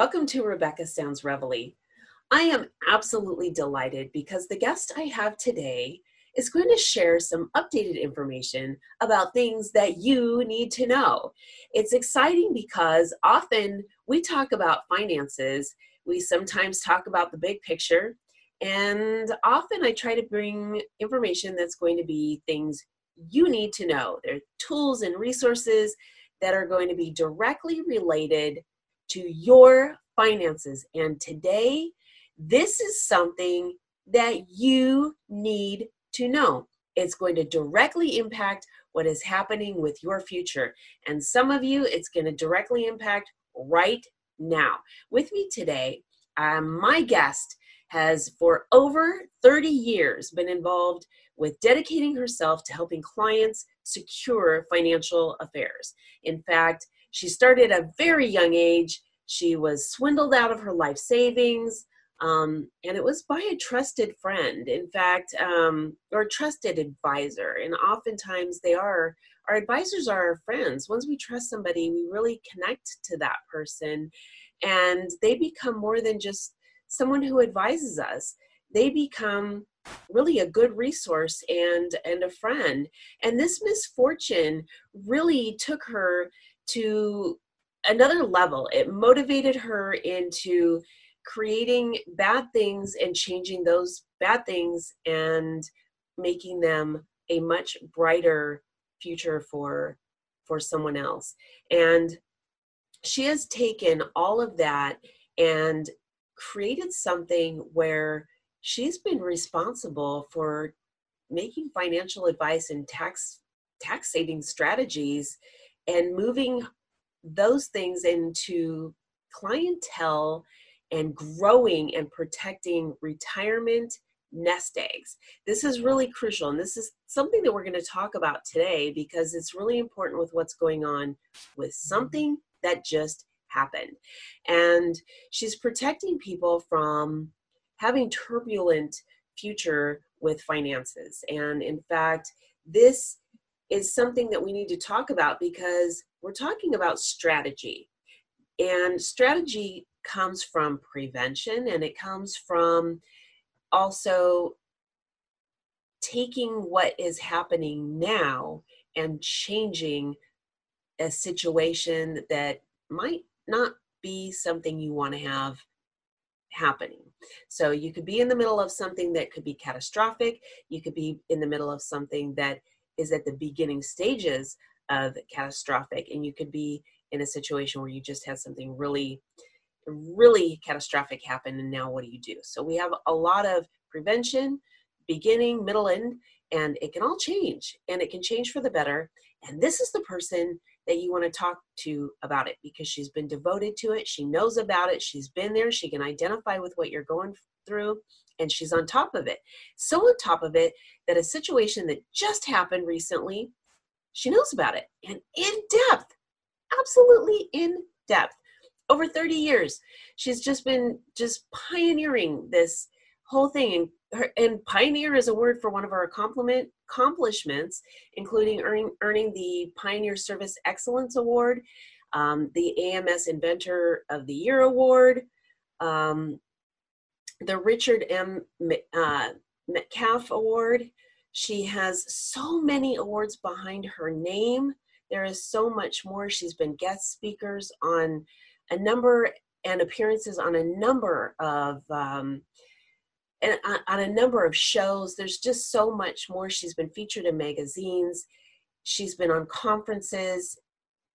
Welcome to Rebecca Sounds Reveille. I am absolutely delighted because the guest I have today is going to share some updated information about things that you need to know. It's exciting because often we talk about finances, we sometimes talk about the big picture, and often I try to bring information that's going to be things you need to know. There are tools and resources that are going to be directly related to your finances. And today, this is something that you need to know. It's going to directly impact what is happening with your future. And some of you, it's going to directly impact right now. With me today, um, my guest has for over 30 years been involved with dedicating herself to helping clients secure financial affairs. In fact, she started at a very young age she was swindled out of her life savings, um, and it was by a trusted friend, in fact, um, or trusted advisor. And oftentimes they are, our advisors are our friends. Once we trust somebody, we really connect to that person, and they become more than just someone who advises us. They become really a good resource and and a friend and this misfortune really took her to another level. It motivated her into creating bad things and changing those bad things and making them a much brighter future for for someone else and she has taken all of that and created something where she's been responsible for making financial advice and tax tax saving strategies and moving those things into clientele and growing and protecting retirement nest eggs. This is really crucial, and this is something that we're going to talk about today because it's really important with what's going on with something that just happened. And she's protecting people from having turbulent future with finances. And in fact, this is something that we need to talk about because we're talking about strategy. And strategy comes from prevention and it comes from also taking what is happening now and changing a situation that might not be something you want to have happening. So you could be in the middle of something that could be catastrophic, you could be in the middle of something that is at the beginning stages of catastrophic and you could be in a situation where you just had something really really catastrophic happen and now what do you do? So we have a lot of prevention beginning middle end and it can all change and it can change for the better. And this is the person that you want to talk to about it because she's been devoted to it. She knows about it. She's been there. She can identify with what you're going through and she's on top of it so on top of it that a situation that just happened recently she knows about it and in depth, absolutely in depth. Over 30 years, she's just been just pioneering this whole thing. And, her, and pioneer is a word for one of our compliment accomplishments, including earning, earning the Pioneer Service Excellence Award, um, the AMS Inventor of the Year Award, um, the Richard M. Uh, Metcalf Award, she has so many awards behind her name. There is so much more. She's been guest speakers on a number and appearances on a number of um, and on a number of shows. There's just so much more. She's been featured in magazines. She's been on conferences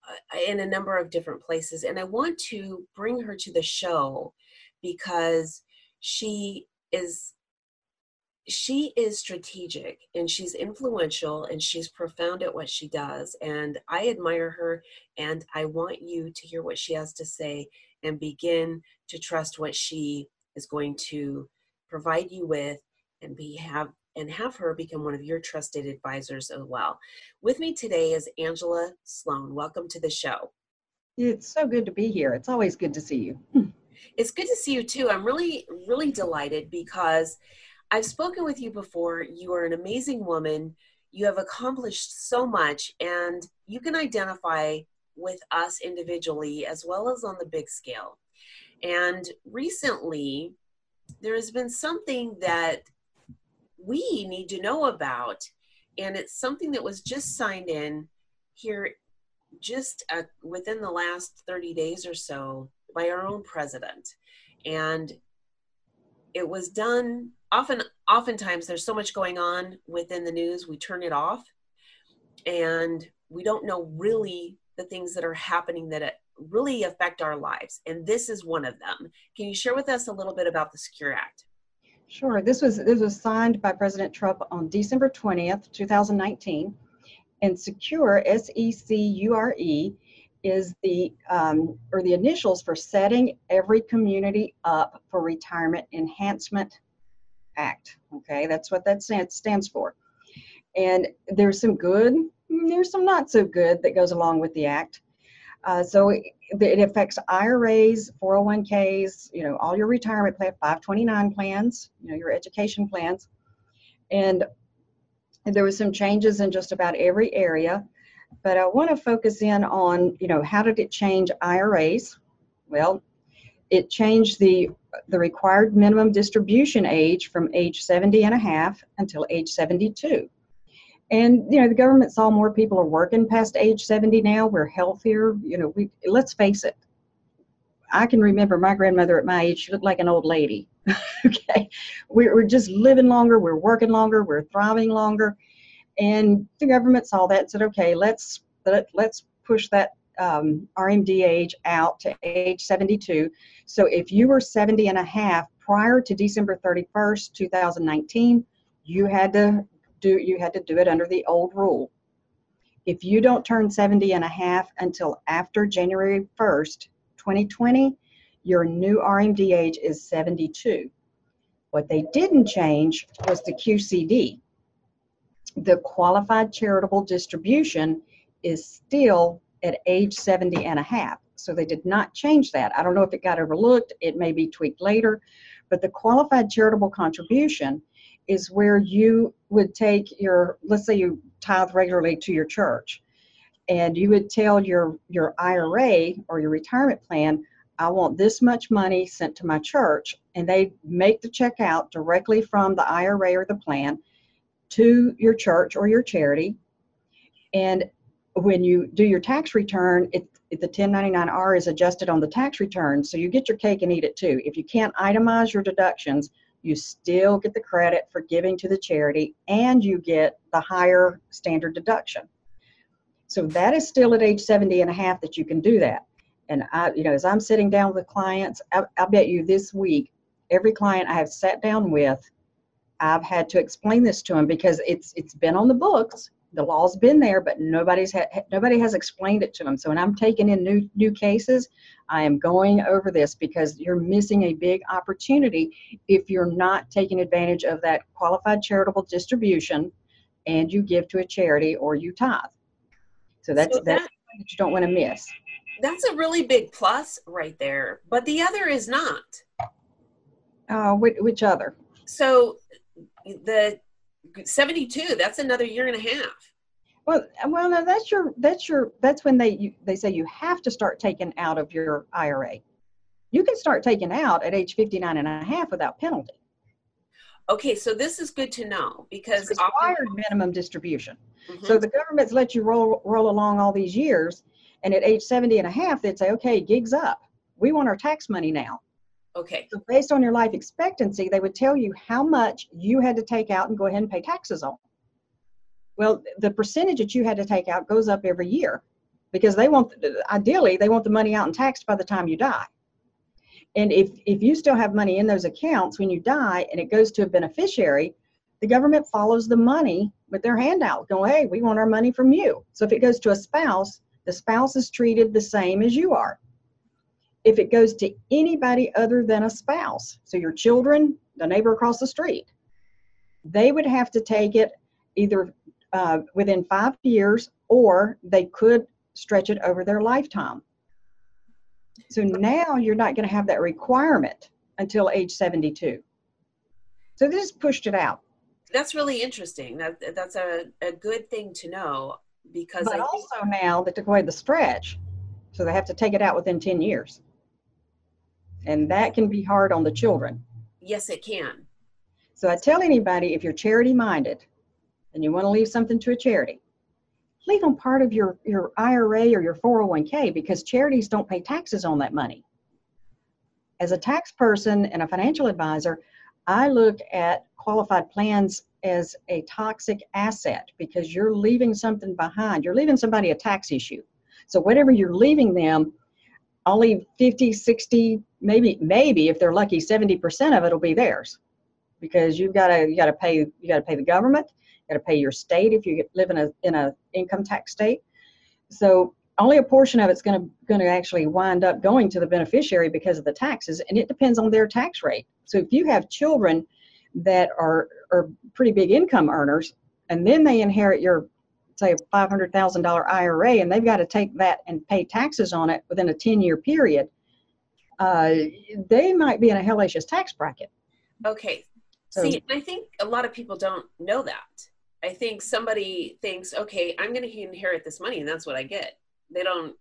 uh, in a number of different places. And I want to bring her to the show because she is she is strategic and she's influential and she's profound at what she does. And I admire her and I want you to hear what she has to say and begin to trust what she is going to provide you with and be have and have her become one of your trusted advisors as well. With me today is Angela Sloan. Welcome to the show. It's so good to be here. It's always good to see you. it's good to see you too. I'm really, really delighted because I've spoken with you before. You are an amazing woman. You have accomplished so much, and you can identify with us individually as well as on the big scale. And recently, there has been something that we need to know about, and it's something that was just signed in here just uh, within the last 30 days or so by our own president. And it was done often oftentimes there's so much going on within the news we turn it off and we don't know really the things that are happening that really affect our lives and this is one of them can you share with us a little bit about the secure act Sure. This was this was signed by President Trump on December 20th, 2019. And secure, S-E-C-U-R-E, is the um, or the initials for setting every community up for retirement enhancement act. Okay, that's what that stands for. And there's some good, there's some not so good that goes along with the act. Uh, so it, it, affects IRAs, 401ks, you know, all your retirement plan, 529 plans, you know, your education plans. And, and there was some changes in just about every area. But I want to focus in on, you know, how did it change IRAs? Well, it changed the the required minimum distribution age from age 70 and a half until age 72. And you know, the government saw more people are working past age 70 now. We're healthier. You know, we let's face it. I can remember my grandmother at my age, she looked like an old lady. okay. We're, we're just living longer, we're working longer, we're thriving longer. And the government saw that said, okay, let's let, let's push that um, RMD age out to age 72. So if you were 70 and a half prior to December 31st, 2019, you had to do you had to do it under the old rule. If you don't turn 70 and a half until after January 1st, 2020, your new RMD age is 72. What they didn't change was the QCD. The qualified charitable distribution is still at age 70 and a half. So they did not change that. I don't know if it got overlooked, it may be tweaked later, but the qualified charitable contribution is where you would take your, let's say you tithe regularly to your church, and you would tell your, your IRA or your retirement plan, I want this much money sent to my church, and they make the check out directly from the IRA or the plan to your church or your charity. And when you do your tax return, it, it, the 1099R is adjusted on the tax return, so you get your cake and eat it too. If you can't itemize your deductions, you still get the credit for giving to the charity and you get the higher standard deduction. So that is still at age 70 and a half that you can do that. And I, you know, as I'm sitting down with clients, I, I bet you this week, every client I have sat down with, I've had to explain this to them because it's it's been on the books the law's been there, but nobody's ha- nobody has explained it to them. So when I'm taking in new new cases, I am going over this because you're missing a big opportunity if you're not taking advantage of that qualified charitable distribution, and you give to a charity or you tithe. So that's so that, that you don't want to miss. That's a really big plus right there, but the other is not. Uh, which, which other? So the 72 that's another year and a half. Well well no that's your that's your that's when they you, they say you have to start taking out of your ira you can start taking out at age 59 and a half without penalty. Okay so this is good to know because it's required minimum distribution. Mm-hmm. so the government's let you roll roll along all these years and at age 70 and a half they'd say okay gigs up. We want our tax money now Okay. So based on your life expectancy, they would tell you how much you had to take out and go ahead and pay taxes on. Well, the percentage that you had to take out goes up every year because they want, ideally, they want the money out and taxed by the time you die. And if, if you still have money in those accounts when you die and it goes to a beneficiary, the government follows the money with their handout, going, hey, we want our money from you. So if it goes to a spouse, the spouse is treated the same as you are if it goes to anybody other than a spouse, so your children, the neighbor across the street, they would have to take it either uh, within five years or they could stretch it over their lifetime. So now you're not going to have that requirement until age 72. So this pushed it out. That's really interesting. That that's a, a good thing to know because But I also now they took away the stretch, so they have to take it out within 10 years. And that can be hard on the children. yes, it can. So I tell anybody if you're charity minded and you want to leave something to a charity, leave them part of your, your IRA or your 401k because charities don't pay taxes on that money. As a tax person and a financial advisor, I look at qualified plans as a toxic asset because you're leaving something behind. You're leaving somebody a tax issue. So whatever you're leaving them, only 50, 60, maybe, maybe if they're lucky, 70% of it will be theirs because you've got to, you got to pay, you got to pay the government, you got to pay your state if you live in a, in a income tax state. So only a portion of it's going to, going to actually wind up going to the beneficiary because of the taxes and it depends on their tax rate. So if you have children that are, are pretty big income earners and then they inherit your say a $500,000 IRA and they've got to take that and pay taxes on it within a 10 year period, uh, they might be in a hellacious tax bracket. Okay. So- See, I think a lot of people don't know that. I think somebody thinks, okay, I'm going to inherit this money and that's what I get. They don't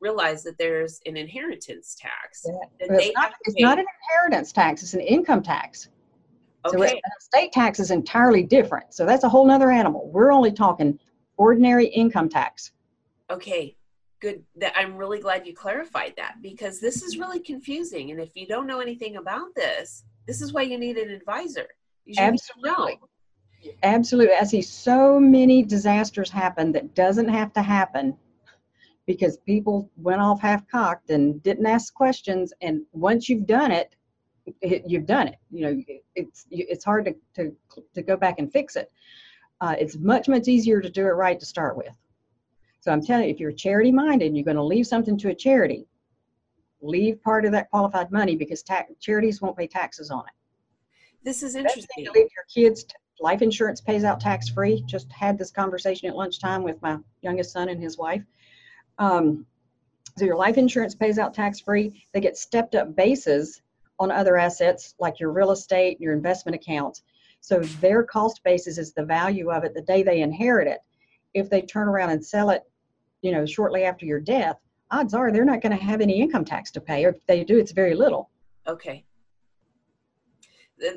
realize that there's an inheritance tax. they it's not, it's not an inheritance tax, it's an income tax. So Okay. estate tax is entirely different. So that's a whole nother animal. We're only talking ordinary income tax. Okay, good. That I'm really glad you clarified that because this is really confusing. And if you don't know anything about this, this is why you need an advisor. You should Absolutely. Absolutely. I see so many disasters happen that doesn't have to happen because people went off half cocked and didn't ask questions. And once you've done it, it you've done it. You know, it's it's hard to to, to go back and fix it. Uh, it's much much easier to do it right to start with. So I'm telling you, if you're charity minded, and you're going to leave something to a charity. Leave part of that qualified money because tax, charities won't pay taxes on it. This is interesting. to leave your kids t- life insurance pays out tax free just had this conversation at lunchtime with my youngest son and his wife um, so your life insurance pays out tax free they get stepped up bases on other assets like your real estate your investment accounts so their cost basis is the value of it the day they inherit it if they turn around and sell it you know shortly after your death odds are they're not going to have any income tax to pay or if they do it's very little Okay.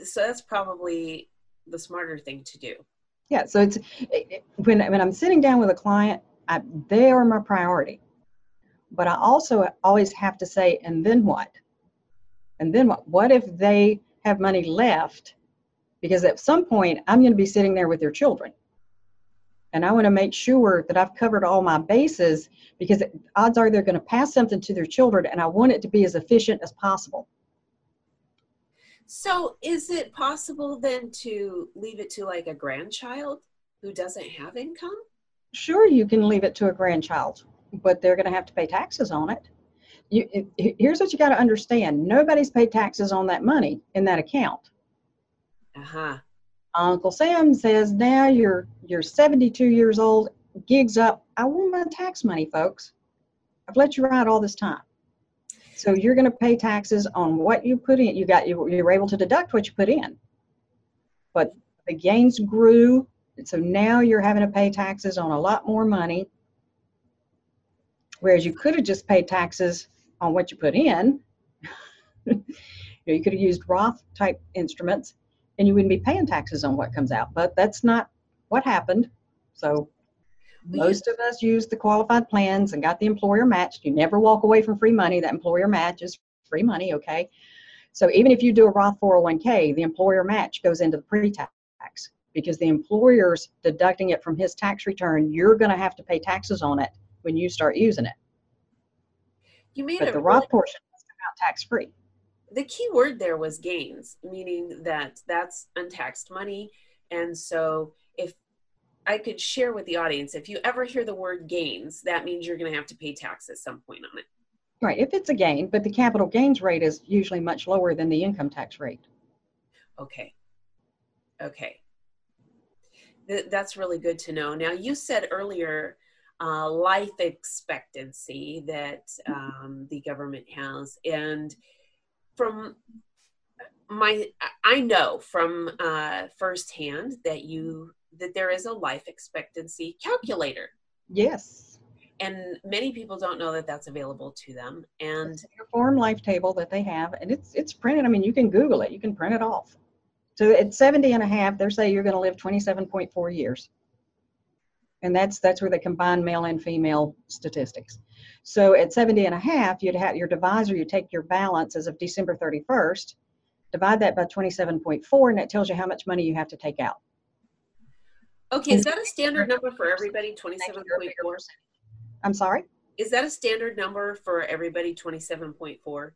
So that's probably the smarter thing to do. Yeah, so it's it- when when I'm sitting down with a client, I, they are my priority. But I also always have to say, and then what? And then what? What if they have money left? Because at some point, I'm going to be sitting there with their children, and I want to make sure that I've covered all my bases. Because odds are they're going to pass something to their children, and I want it to be as efficient as possible. So is it possible then to leave it to like a grandchild who doesn't have income? sure you can leave it to a grandchild but they're going to have to pay taxes on it you, here's what you got to understand nobody's paid taxes on that money in that account Uh-huh. uncle sam says now you're you're 72 years old gigs up. I want my tax money folks. I've let you ride all this time. So you're going to pay taxes on what you put in. You got you, you were able to deduct what you put in. But the gains grew so now you're having to pay taxes on a lot more money. Whereas you could have just paid taxes on what you put in. You, know, you could have used roth type instruments and you wouldn't be paying taxes on what comes out but that's not what happened. So most of us use the qualified plans and got the employer matched. You never walk away from free money. That employer match is free money okay? So even if you do a roth 401k the employer match goes into the pre-tax because the employer's deducting it from his tax return. You're going to have to pay taxes on it when you start using it. You made but the really, roth portion is out tax free the key word there was gains, meaning that that's untaxed money. And so if I could share with the audience, if you ever hear the word gains, that means you're going to have to pay tax at some point on it. right if it's a gain but the capital gains rate is usually much lower than the income tax rate Okay. Okay. Th- that's really good to know. Now, you said earlier uh, life expectancy that um, the government has. And from my I know from uh, firsthand that you that there is a life expectancy calculator. Yes. And many people don't know that that's available to them. And a uniform life table that they have, and it's it's printed. I mean, you can Google it. You can print it off. So at 70 and a half, they're saying you're going to live 27.4 years. And that's that's where they combine male and female statistics. So at 70 and a half, you'd have your divisor, you take your balance as of December 31st, divide that by 27.4, and that tells you how much money you have to take out. Okay, is that a standard number for everybody, 27.4? I'm sorry? Is that a standard number for everybody, 27.4?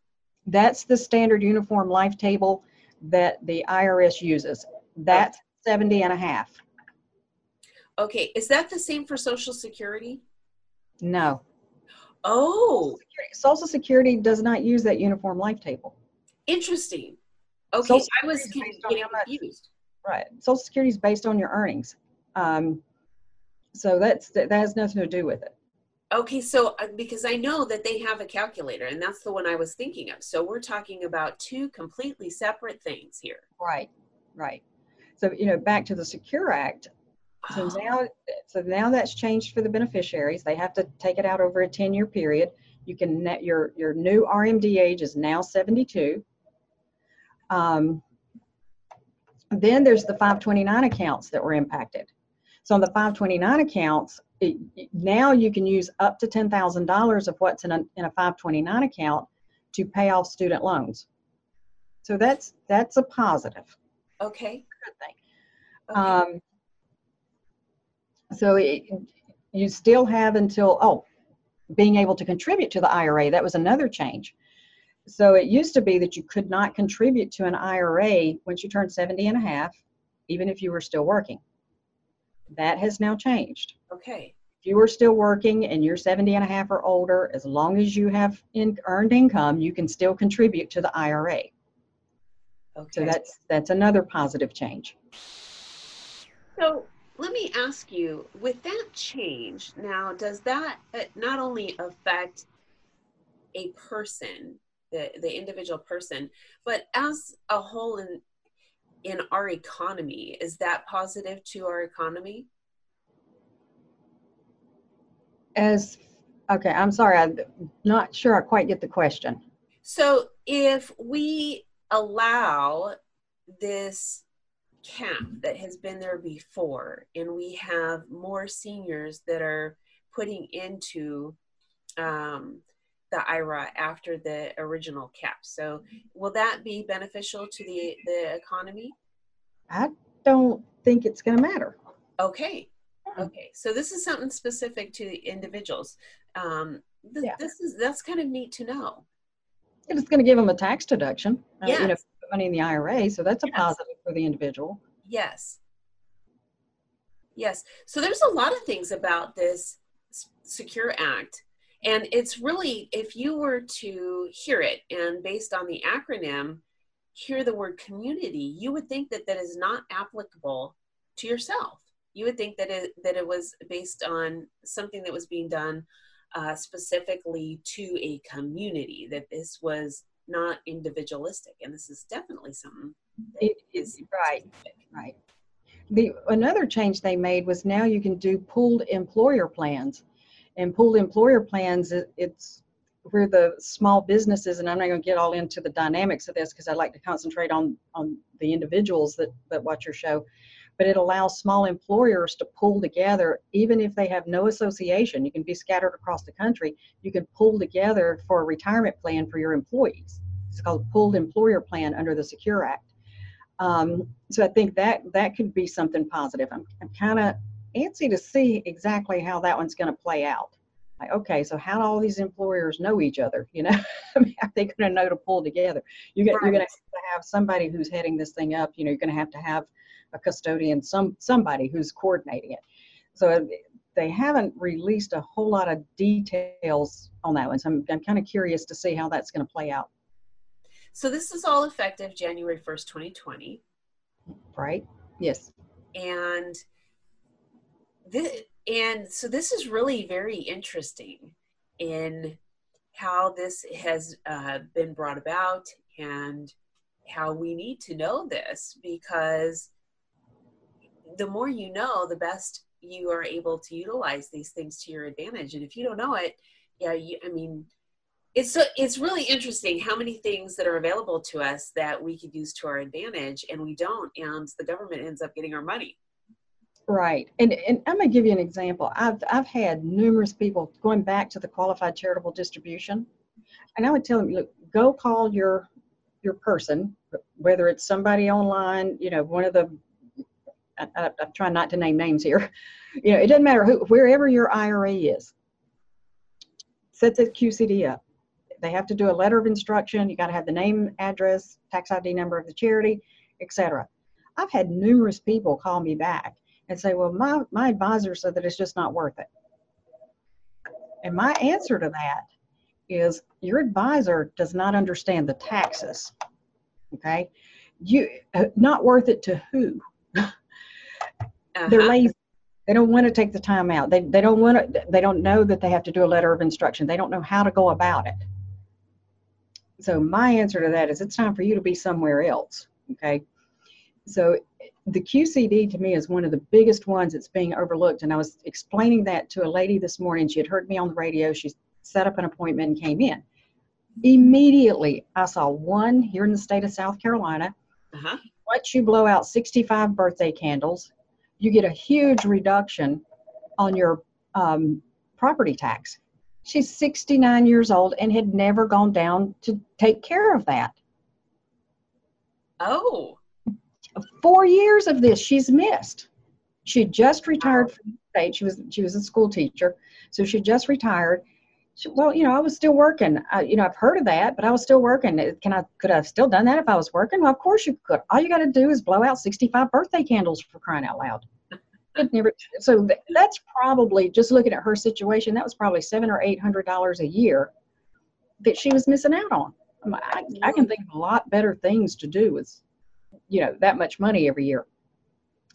That's the standard uniform life table that the IRS uses. That's okay. 70 and a half. Okay, is that the same for Social Security? No. Oh. Social Security, Social Security does not use that uniform life table. Interesting. Okay, I was getting confused. Right. Social Security is based on your earnings. Um, so that's that has nothing to do with it. Okay, so uh, because I know that they have a calculator, and that's the one I was thinking of. So we're talking about two completely separate things here. Right, right. So you know, back to the Secure Act. So now, so now that's changed for the beneficiaries. They have to take it out over a ten-year period. You can net your your new RMD age is now seventy-two. Um, then there's the 529 accounts that were impacted. So on the 529 accounts, it, now you can use up to $10,000 of what's in a, in a 529 account to pay off student loans. So that's that's a positive. Okay. Good thing. Okay. Um, so it, you still have until oh, being able to contribute to the IRA. That was another change. So it used to be that you could not contribute to an IRA once you turned 70 and a half, even if you were still working. That has now changed. Okay. If you are still working and you're 70 and a half or older, as long as you have in, earned income, you can still contribute to the IRA. Okay. So that's that's another positive change. So let me ask you, with that change, now does that uh, not only affect a person, the, the individual person, but as a whole in in our economy, is that positive to our economy? As okay, I'm sorry, I'm not sure I quite get the question. So if we allow this cap that has been there before, and we have more seniors that are putting into um, the IRA after the original cap. So will that be beneficial to the, the economy? I don't think it's going to matter. Okay. Okay. So this is something specific to individuals. Um, th- yeah. This is that's kind of neat to know. It's going to give them a tax deduction. Yes. Uh, you know, money in the IRA, so that's a yes. positive for the individual. Yes. Yes. So there's a lot of things about this Secure Act and it's really, if you were to hear it and based on the acronym, hear the word community, you would think that that is not applicable to yourself. You would think that it, that it was based on something that was being done uh, specifically to a community, that this was not individualistic. And this is definitely something it is right. Right. The another change they made was now you can do pooled employer plans and pooled employer plans, it, it's where the small businesses, and I'm not going to get all into the dynamics of this because I like to concentrate on on the individuals that that watch your show, but it allows small employers to pool together, even if they have no association. You can be scattered across the country. You can pool together for a retirement plan for your employees. It's called pooled employer plan under the Secure Act. Um, so I think that that could be something positive. I'm, I'm kind of antsy to see exactly how that one's going to play out. Like, okay, so how do all these employers know each other? You know, I mean, are they going to know to pull together? You get, right. You're going to have somebody who's heading this thing up. You know, you're going to have to have a custodian, some somebody who's coordinating it. So they haven't released a whole lot of details on that one. So I'm, I'm kind of curious to see how that's going to play out. So this is all effective January 1st, 2020. Right. Yes. And this, and so this is really very interesting in how this has uh, been brought about and how we need to know this because the more you know, the best you are able to utilize these things to your advantage. And if you don't know it, yeah, you, I mean, it's so it's really interesting how many things that are available to us that we could use to our advantage and we don't, and the government ends up getting our money. Right. And, and I'm going to give you an example. I've, I've had numerous people going back to the qualified charitable distribution. And I would tell them, look, go call your, your person, whether it's somebody online, you know, one of the, I, I, I'm trying not to name names here. You know, it doesn't matter who, wherever your IRA is, set the QCD up. They have to do a letter of instruction. You got to have the name, address, tax ID number of the charity, etc. I've had numerous people call me back and say, well, my, my advisor said that it's just not worth it. And my answer to that is your advisor does not understand the taxes. Okay. You uh, not worth it to who? Uh-huh. They're lazy. They don't want to take the time out. They, they don't want to, they don't know that they have to do a letter of instruction. They don't know how to go about it. So my answer to that is it's time for you to be somewhere else. Okay. So the QCD to me is one of the biggest ones that's being overlooked. And I was explaining that to a lady this morning. She had heard me on the radio. She set up an appointment and came in. Immediately, I saw one here in the state of South Carolina. Uh-huh. Once you blow out 65 birthday candles, you get a huge reduction on your um, property tax. She's 69 years old and had never gone down to take care of that. Oh four years of this she's missed. She just retired from the state. She was she was a school teacher, so she just retired. She, well, you know, I was still working. I, you know, I've heard of that, but I was still working. Uh, can I could I have still done that if I was working? Well, of course you could. All you got to do is blow out 65 birthday candles for crying out loud. Never. So that's probably just looking at her situation. That was probably seven or eight hundred dollars a year that she was missing out on. Um, I, I can think of a lot better things to do with you know that much money every year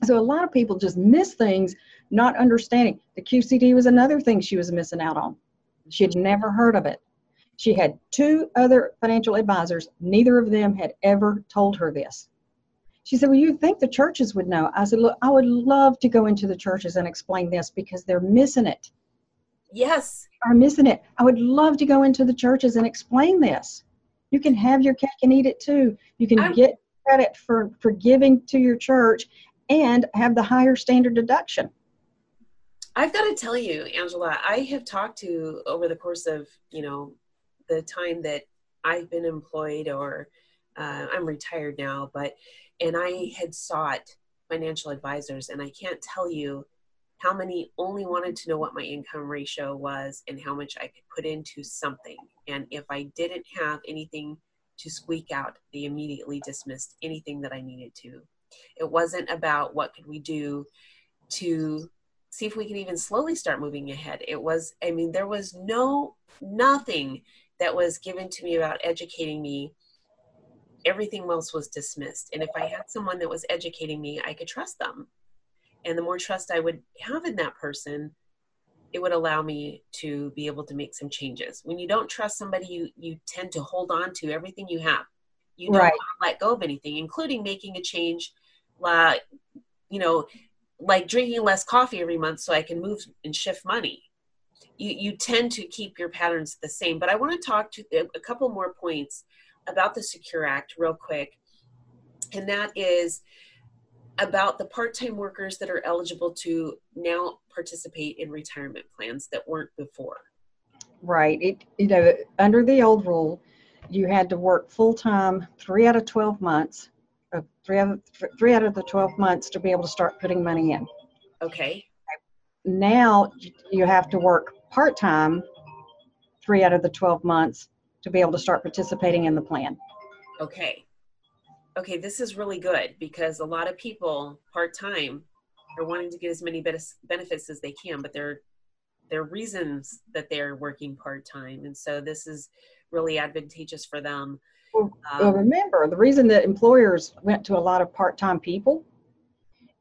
so a lot of people just miss things not understanding the qcd was another thing she was missing out on she had never heard of it she had two other financial advisors neither of them had ever told her this she said well you think the churches would know. I said look i would love to go into the churches and explain this because they're missing it. Yes. Are missing it. I would love to go into the churches and explain this. You can have your cake and eat it too. You can I'm, get credit for, for giving to your church and have the higher standard deduction. I've got to tell you, Angela, I have talked to over the course of, you know, the time that I've been employed or uh, I'm retired now, but, and I had sought financial advisors and I can't tell you how many only wanted to know what my income ratio was and how much I could put into something. And if I didn't have anything to squeak out. They immediately dismissed anything that I needed to. It wasn't about what could we do to see if we can even slowly start moving ahead. It was, I mean, there was no, nothing that was given to me about educating me. Everything else was dismissed. And if I had someone that was educating me, I could trust them. And the more trust I would have in that person, it would allow me to be able to make some changes. When you don't trust somebody, you you tend to hold on to everything you have. You don't right. let go of anything, including making a change, like you know, like drinking less coffee every month so I can move and shift money. You you tend to keep your patterns the same. But I want to talk to a couple more points about the Secure Act real quick, and that is about the part-time workers that are eligible to now participate in retirement plans that weren't before. Right. It you know under the old rule, you had to work full time three out of twelve months, uh, three out of three out of the twelve months to be able to start putting money in. Okay. Now you have to work part time, three out of the twelve months to be able to start participating in the plan. Okay okay, this is really good because a lot of people part time are wanting to get as many benefits as they can, but there there are reasons that they're working part time, and so this is really advantageous for them. Well, um, well, remember the reason that employers went to a lot of part time people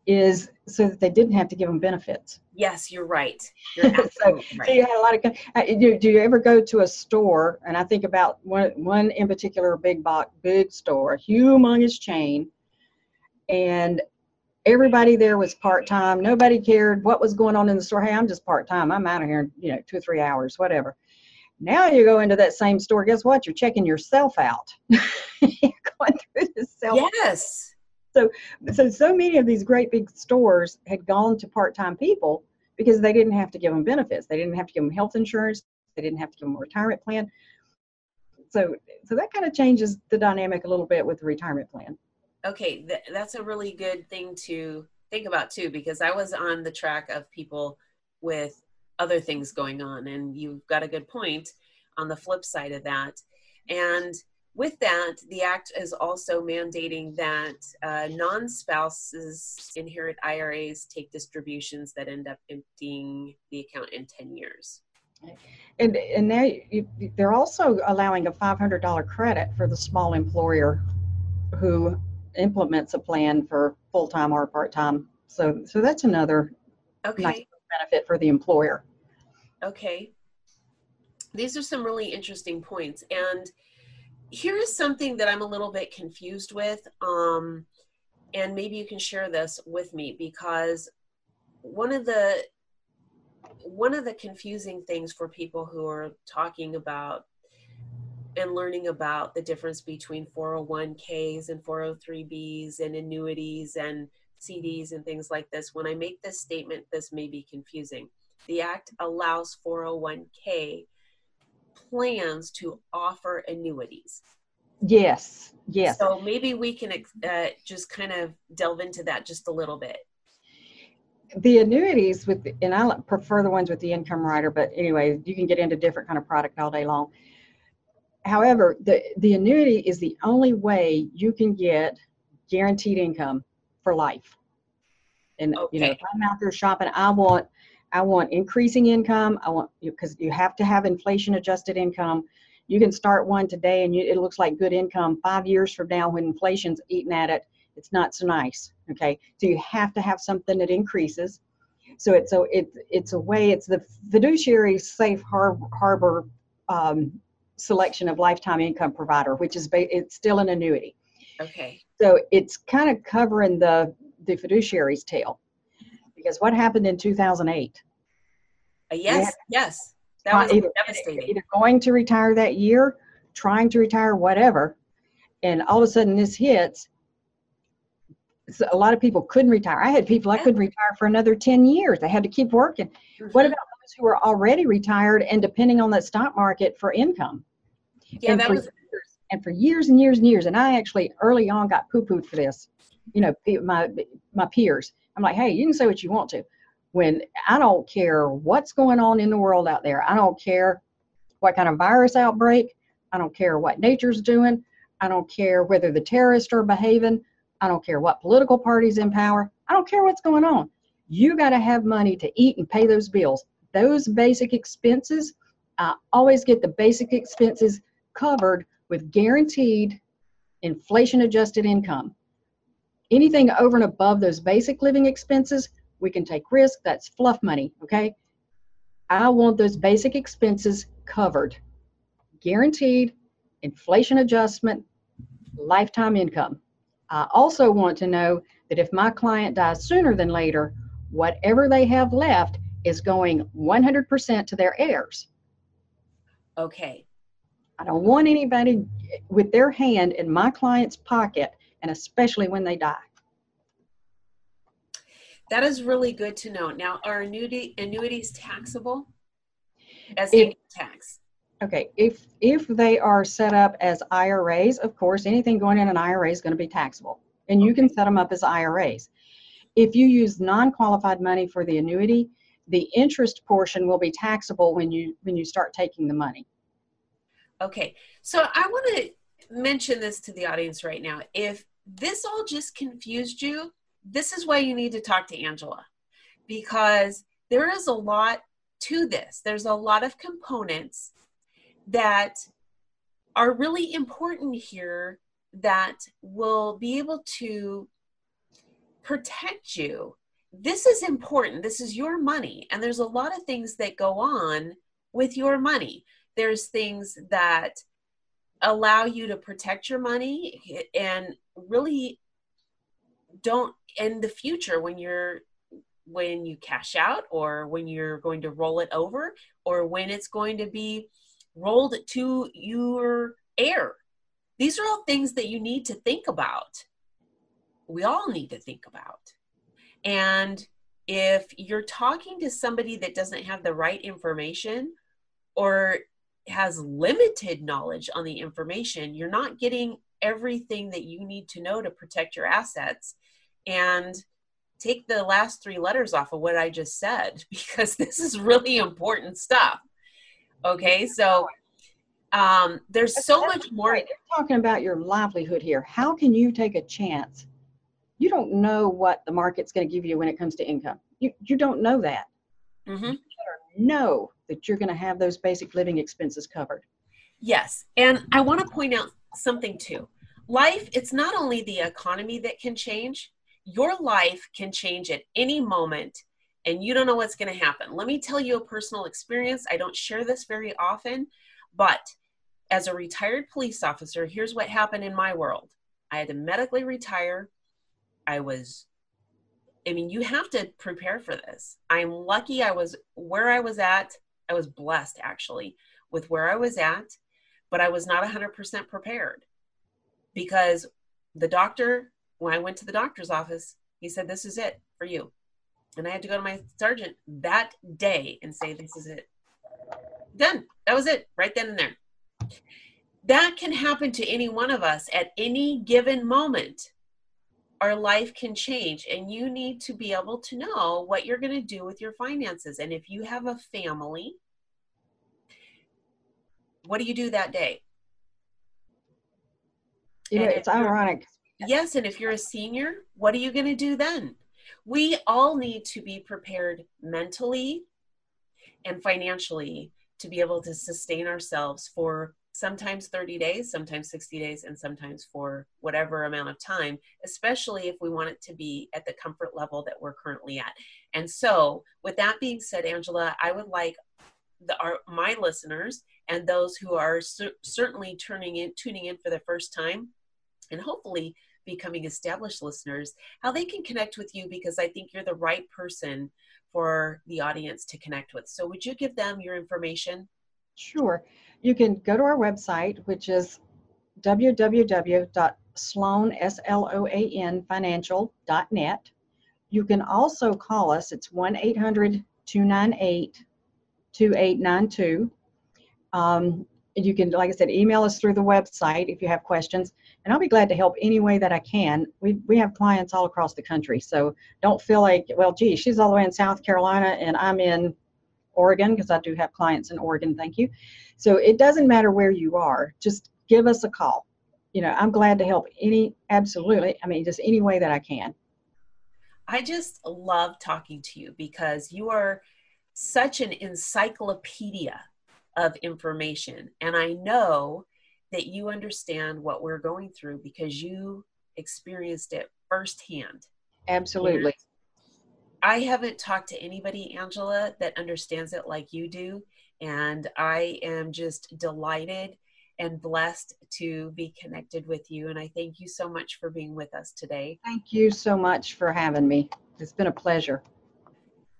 is so that they didn't have to give them benefits. Yes, you're right. You're so, right. so you had a lot of. uh, Do, do you ever go to a store? And I think about one one in particular, big box, big store, humongous chain, and everybody there was part time. Nobody cared what was going on in the store. Hey, I'm just part time. I'm out of here in you know two or three hours, whatever. Now you go into that same store. Guess what? You're checking yourself out. You're going through the self Yes. So so so many of these great big stores had gone to part-time people because they didn't have to give them benefits. They didn't have to give them health insurance. They didn't have to give them a retirement plan. So so that kind of changes the dynamic a little bit with the retirement plan. Okay, th- that's a really good thing to think about too, because I was on the track of people with other things going on, and you've got a good point on the flip side of that. And with that, the act is also mandating that uh, non spouses inherit IRAs take distributions that end up emptying the account in 10 years. and and you, they're also allowing a $500 credit for the small employer who implements a plan for full-time or part-time so so that's another Okay. nice benefit for the employer Okay. These are some really interesting points. And here is something that I'm a little bit confused with. Um, and maybe you can share this with me because one of the one of the confusing things for people who are talking about and learning about the difference between 401ks and 403bs and annuities and CDs and things like this, when I make this statement, this may be confusing. The Act allows 401k plans to offer annuities. yes yes So maybe we can uh, just kind of delve into that just a little bit. the annuities with and i prefer the ones with the income rider but anyway you can get into different kind of product all day long however the the annuity is the only way you can get guaranteed income for life and you know if i'm out there shopping i want i want increasing income. I want because you have to have inflation adjusted income. You can start one today and you, it looks like good income five years from now when inflation's eating at it it's not so nice okay? So you have to have something that increases. So it's so it, it's a way it's the fiduciary safe har- harbor um, selection of lifetime income provider which is ba- it's still an annuity. Okay. so it's kind of covering the the fiduciary's tail because what happened in 2008 Uh, yes, yes. That Uh, was either, devastating. either going to retire that year trying to retire whatever and all of a sudden this hits. So a lot of people couldn't retire. I had people i couldn't retire for another 10 years. They had to keep working. What Mhm. about those who were already retired and depending on that stock market for income? Yeah, and that for was years, and for years and years and years and i actually early on got poo-pooed for this. You know my my peers i'm like hey you can say what you want to. When i don't care what's going on in the world out there i don't care what kind of virus outbreak i don't care what nature's doing i don't care whether the terrorists are behaving i don't care what political party's in power i don't care what's going on. You got to have money to eat and pay those bills. Those basic expenses i always get the basic expenses covered with guaranteed inflation adjusted income. Anything over and above those basic living expenses, we can take risk. That's fluff money, okay? I want those basic expenses covered. Guaranteed inflation adjustment, lifetime income. I also want to know that if my client dies sooner than later, whatever they have left is going 100% to their heirs. okay. I don't want anybody with their hand in my client's pocket, and especially when they die. That is really good to know. Now, are annuity annuities taxable as income tax? Okay, if if they are set up as IRAs, of course, anything going in an IRA is going to be taxable, and you can set them up as IRAs. If you use non-qualified money for the annuity, the interest portion will be taxable when you when you start taking the money. Okay, so I want to mention this to the audience right now. If this all just confused you, this is why you need to talk to Angela because there is a lot to this. There's a lot of components that are really important here that will be able to protect you. This is important. This is your money. And there's a lot of things that go on with your money. There's things that allow you to protect your money and really don't in the future when you're when you cash out or when you're going to roll it over or when it's going to be rolled to your heir. These are all things that you need to think about. We all need to think about. And if you're talking to somebody that doesn't have the right information or has limited knowledge on the information, you're not getting everything that you need to know to protect your assets. And take the last three letters off of what I just said because this is really important stuff. Okay, so um, there's That's so much more. Right. They're talking about your livelihood here. How can you take a chance? You don't know what the market's going to give you when it comes to income. You you don't know that. Mm-hmm. Know that you're going to have those basic living expenses covered. Yes, and I want to point out something too. Life, it's not only the economy that can change, your life can change at any moment and you don't know what's going to happen. Let me tell you a personal experience. I don't share this very often, but as a retired police officer, here's what happened in my world I had to medically retire. I was, I mean, you have to prepare for this. I'm lucky I was where I was at. I was blessed actually with where I was at, but I was not 100% prepared because the doctor when I went to the doctor's office, he said, This is it for you. And I had to go to my sergeant that day and say, This is it. Done. That was it, right then and there. That can happen to any one of us at any given moment. Our life can change, and you need to be able to know what you're going to do with your finances. And if you have a family, what do you do that day? Know, it's ironic Yes, and if you're a senior, what are you going to do then? We all need to be prepared mentally and financially to be able to sustain ourselves for sometimes 30 days, sometimes 60 days, and sometimes for whatever amount of time, especially if we want it to be at the comfort level that we're currently at. And so, with that being said, Angela, I would like the, our, my listeners and those who are cer- certainly turning in, tuning in for the first time, and hopefully becoming established listeners, how they can connect with you because I think you're the right person for the audience to connect with. So, would you give them your information? Sure. You can go to our website, which is www.sloan, You can also call us. It's 1 800 298 2892. Um, you can, like I said, email us through the website if you have questions and I'll be glad to help any way that I can. We, we have clients all across the country, so don't feel like, well, gee, she's all the way in South Carolina and I'm in Oregon because I do have clients in Oregon, thank you. So it doesn't matter where you are, just give us a call. You know, I'm glad to help any, absolutely, I mean, just any way that I can. I just love talking to you because you are such an encyclopedia of information. And I know that you understand what we're going through because you experienced it firsthand. Absolutely. I haven't talked to anybody, Angela, that understands it like you do. And I am just delighted and blessed to be connected with you. And I thank you so much for being with us today. Thank you so much for having me. It's been a pleasure.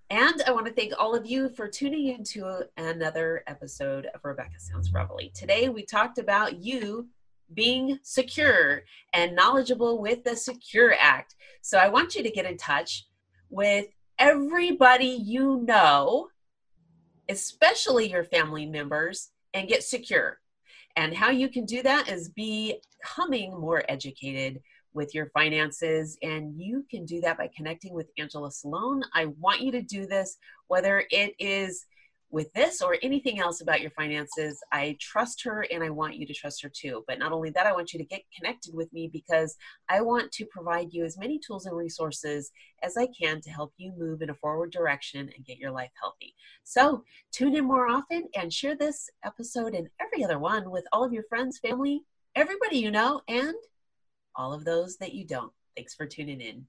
And I want to thank all of you for tuning into another episode of Rebecca Sounds Reveille. Today we talked about you being secure and knowledgeable with the Secure Act. So I want you to get in touch with everybody you know, especially your family members, and get secure. And how you can do that is becoming more educated with your finances. And you can do that by connecting with Angela Sloan. I want you to do this, whether it is with this or anything else about your finances. I trust her and I want you to trust her too. But not only that, I want you to get connected with me because I want to provide you as many tools and resources as I can to help you move in a forward direction and get your life healthy. So tune in more often and share this episode and every other one with all of your friends, family, everybody you know, and all of those that you don't. Thanks for tuning in.